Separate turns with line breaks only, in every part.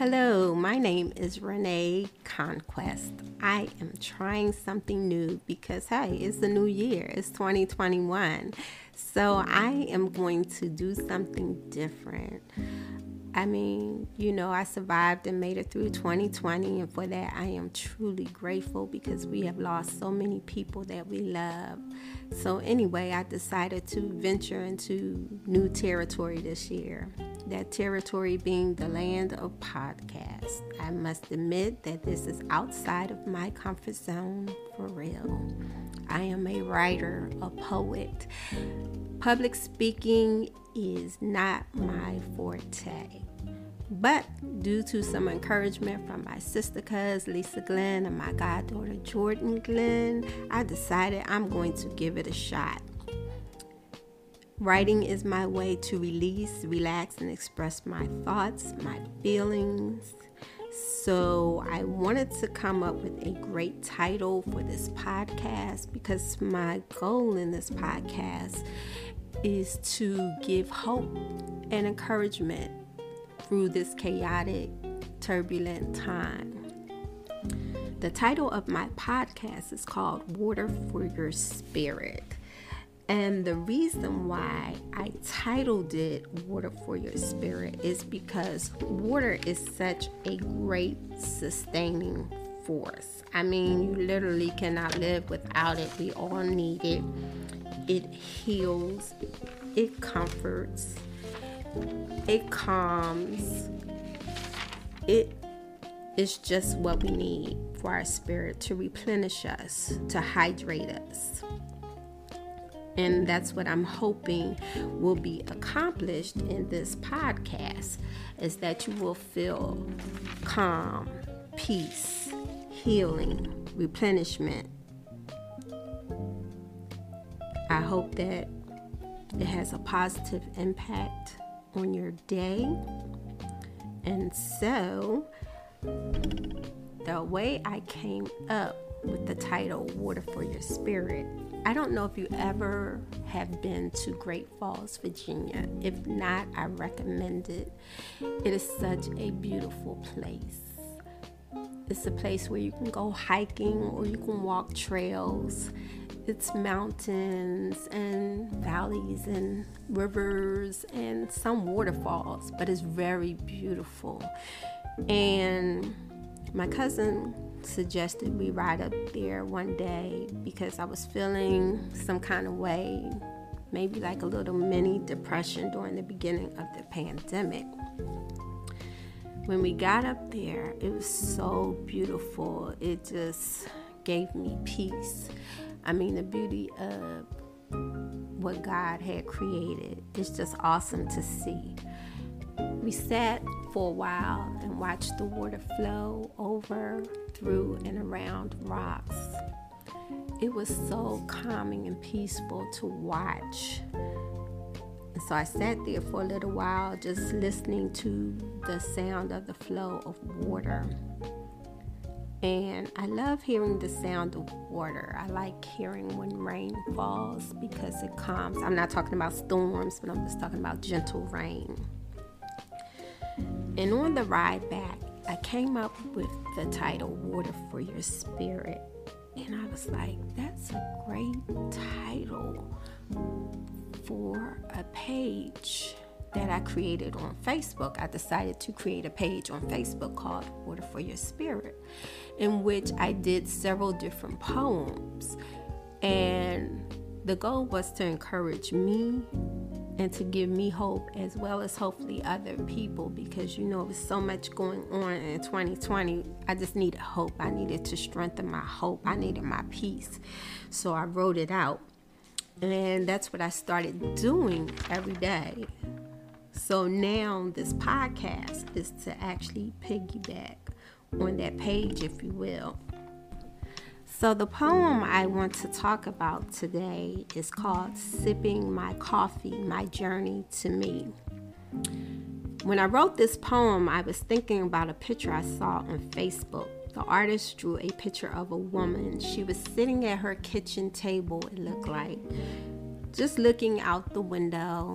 Hello, my name is Renee Conquest. I am trying something new because, hey, it's the new year, it's 2021. So I am going to do something different. I mean, you know, I survived and made it through 2020, and for that, I am truly grateful because we have lost so many people that we love. So, anyway, I decided to venture into new territory this year. That territory being the land of podcasts. I must admit that this is outside of my comfort zone for real. I am a writer, a poet. Public speaking is not my forte. But due to some encouragement from my sister cuz Lisa Glenn and my goddaughter Jordan Glenn, I decided I'm going to give it a shot. Writing is my way to release, relax, and express my thoughts, my feelings. So, I wanted to come up with a great title for this podcast because my goal in this podcast is to give hope and encouragement through this chaotic, turbulent time. The title of my podcast is called Water for Your Spirit. And the reason why I titled it Water for Your Spirit is because water is such a great sustaining force. I mean, you literally cannot live without it. We all need it it heals, it comforts, it calms. It is just what we need for our spirit to replenish us, to hydrate us. And that's what I'm hoping will be accomplished in this podcast is that you will feel calm, peace, healing, replenishment, I hope that it has a positive impact on your day. And so, the way I came up with the title Water for Your Spirit, I don't know if you ever have been to Great Falls, Virginia. If not, I recommend it. It is such a beautiful place. It's a place where you can go hiking or you can walk trails it's mountains and valleys and rivers and some waterfalls, but it's very beautiful. And my cousin suggested we ride up there one day because I was feeling some kind of way, maybe like a little mini depression during the beginning of the pandemic. When we got up there, it was so beautiful. It just gave me peace. I mean, the beauty of what God had created is just awesome to see. We sat for a while and watched the water flow over, through, and around rocks. It was so calming and peaceful to watch. And so I sat there for a little while just listening to the sound of the flow of water. And I love hearing the sound of water. I like hearing when rain falls because it calms. I'm not talking about storms, but I'm just talking about gentle rain. And on the ride back, I came up with the title Water for Your Spirit. And I was like, that's a great title for a page that I created on Facebook. I decided to create a page on Facebook called Water for Your Spirit in which I did several different poems. And the goal was to encourage me and to give me hope as well as hopefully other people because you know there's so much going on in 2020 i just needed hope. I needed to strengthen my hope. I needed my peace. So i wrote it out. And that's what i started doing every day. So now this podcast is to actually piggyback on that page, if you will. So, the poem I want to talk about today is called Sipping My Coffee My Journey to Me. When I wrote this poem, I was thinking about a picture I saw on Facebook. The artist drew a picture of a woman. She was sitting at her kitchen table, it looked like, just looking out the window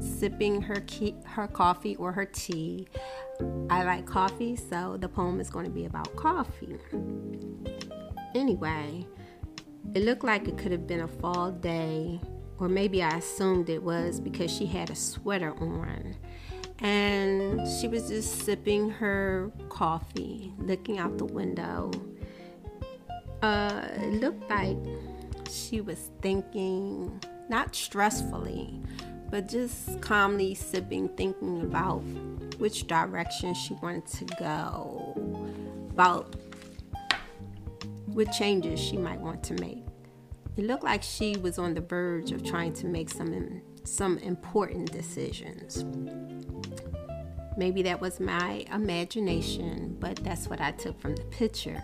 sipping her key, her coffee or her tea. I like coffee, so the poem is going to be about coffee. Anyway, it looked like it could have been a fall day, or maybe I assumed it was because she had a sweater on. And she was just sipping her coffee, looking out the window. Uh, it looked like she was thinking, not stressfully, but just calmly sipping, thinking about which direction she wanted to go, about what changes she might want to make. It looked like she was on the verge of trying to make some some important decisions. Maybe that was my imagination, but that's what I took from the picture.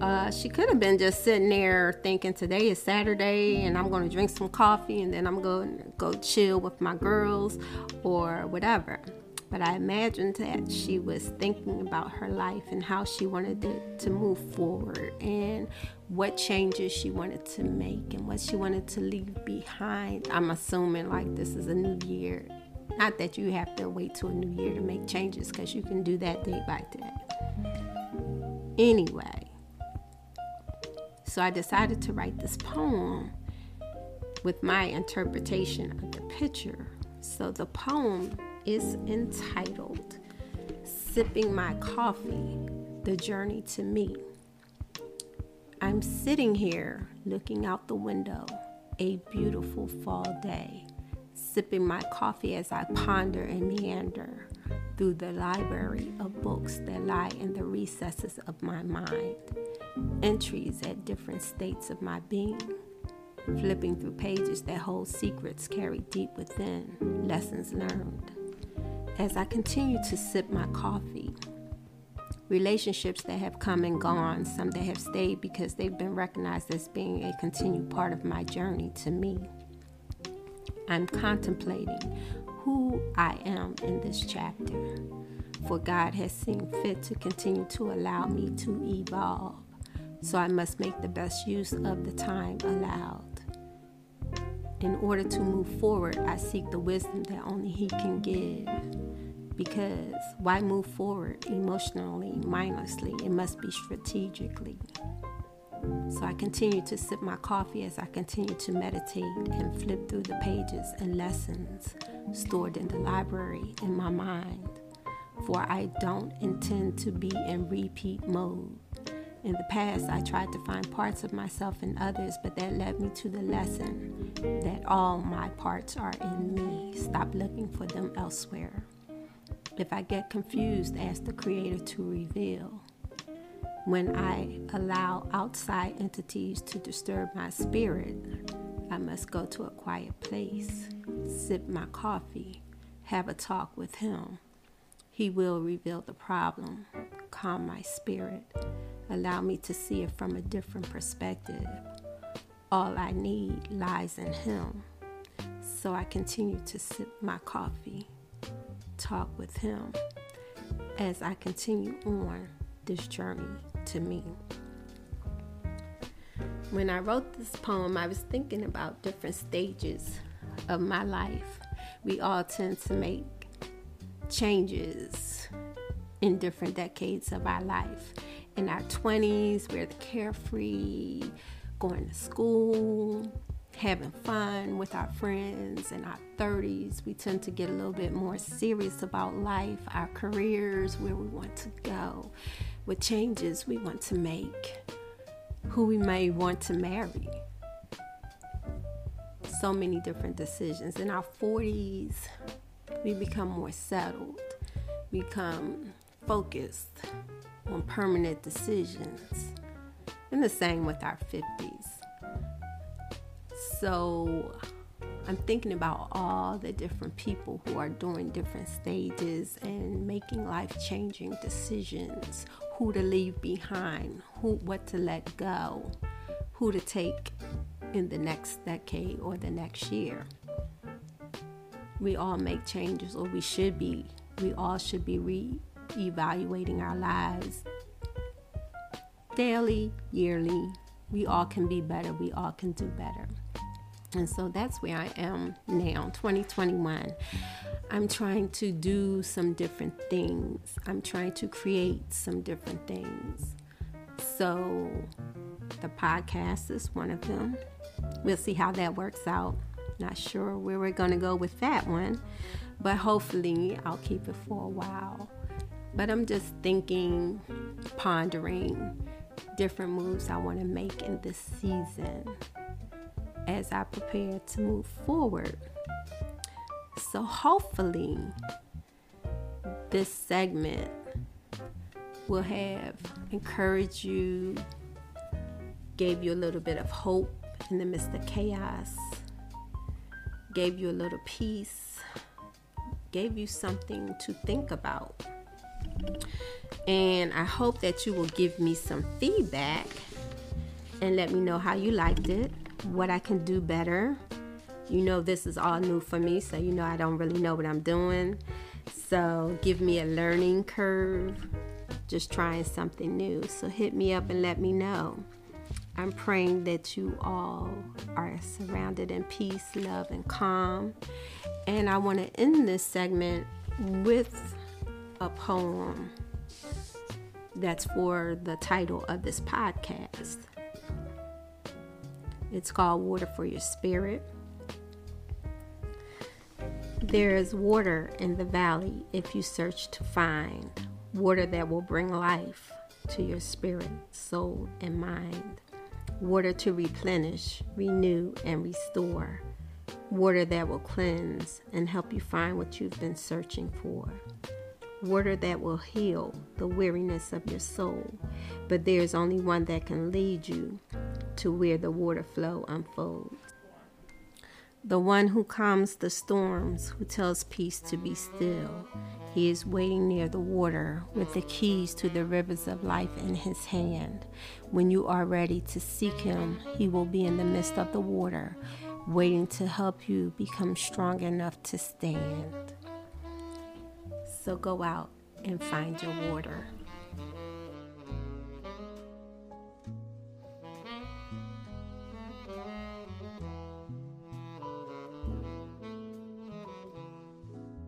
Uh, she could have been just sitting there thinking today is Saturday and I'm going to drink some coffee and then I'm going to go chill with my girls or whatever. But I imagined that she was thinking about her life and how she wanted it to move forward and what changes she wanted to make and what she wanted to leave behind. I'm assuming like this is a new year. Not that you have to wait till a new year to make changes because you can do that day by day. Anyway, so I decided to write this poem with my interpretation of the picture. So the poem is entitled Sipping My Coffee The Journey to Me. I'm sitting here looking out the window, a beautiful fall day, sipping my coffee as I ponder and meander through the library of books that lie in the recesses of my mind entries at different states of my being, flipping through pages that hold secrets carried deep within, lessons learned. As I continue to sip my coffee, relationships that have come and gone, some that have stayed because they've been recognized as being a continued part of my journey to me. I'm contemplating who I am in this chapter, for God has seen fit to continue to allow me to evolve so I must make the best use of the time allowed. In order to move forward, I seek the wisdom that only He can give. Because why move forward emotionally, mindlessly? It must be strategically. So I continue to sip my coffee as I continue to meditate and flip through the pages and lessons stored in the library in my mind. For I don't intend to be in repeat mode. In the past, I tried to find parts of myself in others, but that led me to the lesson that all my parts are in me. Stop looking for them elsewhere. If I get confused, ask the Creator to reveal. When I allow outside entities to disturb my spirit, I must go to a quiet place, sip my coffee, have a talk with Him. He will reveal the problem, calm my spirit, allow me to see it from a different perspective. All I need lies in Him. So I continue to sip my coffee, talk with Him as I continue on this journey to me. When I wrote this poem, I was thinking about different stages of my life. We all tend to make changes in different decades of our life in our 20s, we're carefree, going to school, having fun with our friends. In our 30s, we tend to get a little bit more serious about life, our careers, where we want to go, what changes we want to make, who we may want to marry. So many different decisions. In our 40s, we become more settled, become focused on permanent decisions. And the same with our 50s. So I'm thinking about all the different people who are doing different stages and making life changing decisions who to leave behind, who what to let go, who to take in the next decade or the next year. We all make changes, or we should be. We all should be re evaluating our lives daily, yearly. We all can be better. We all can do better. And so that's where I am now, 2021. I'm trying to do some different things. I'm trying to create some different things. So the podcast is one of them. We'll see how that works out. Not sure where we're going to go with that one, but hopefully I'll keep it for a while. But I'm just thinking, pondering different moves I want to make in this season as I prepare to move forward. So, hopefully, this segment will have encouraged you, gave you a little bit of hope in the midst of chaos, gave you a little peace, gave you something to think about. And I hope that you will give me some feedback and let me know how you liked it, what I can do better. You know, this is all new for me, so you know I don't really know what I'm doing. So give me a learning curve, just trying something new. So hit me up and let me know. I'm praying that you all are surrounded in peace, love, and calm. And I want to end this segment with a poem that's for the title of this podcast. It's called Water for Your Spirit. There is water in the valley if you search to find water that will bring life to your spirit, soul, and mind. Water to replenish, renew, and restore. Water that will cleanse and help you find what you've been searching for water that will heal the weariness of your soul. But there is only one that can lead you to where the water flow unfolds. The one who calms the storms, who tells peace to be still. He is waiting near the water with the keys to the rivers of life in his hand. When you are ready to seek him, he will be in the midst of the water, waiting to help you become strong enough to stand. So go out and find your water.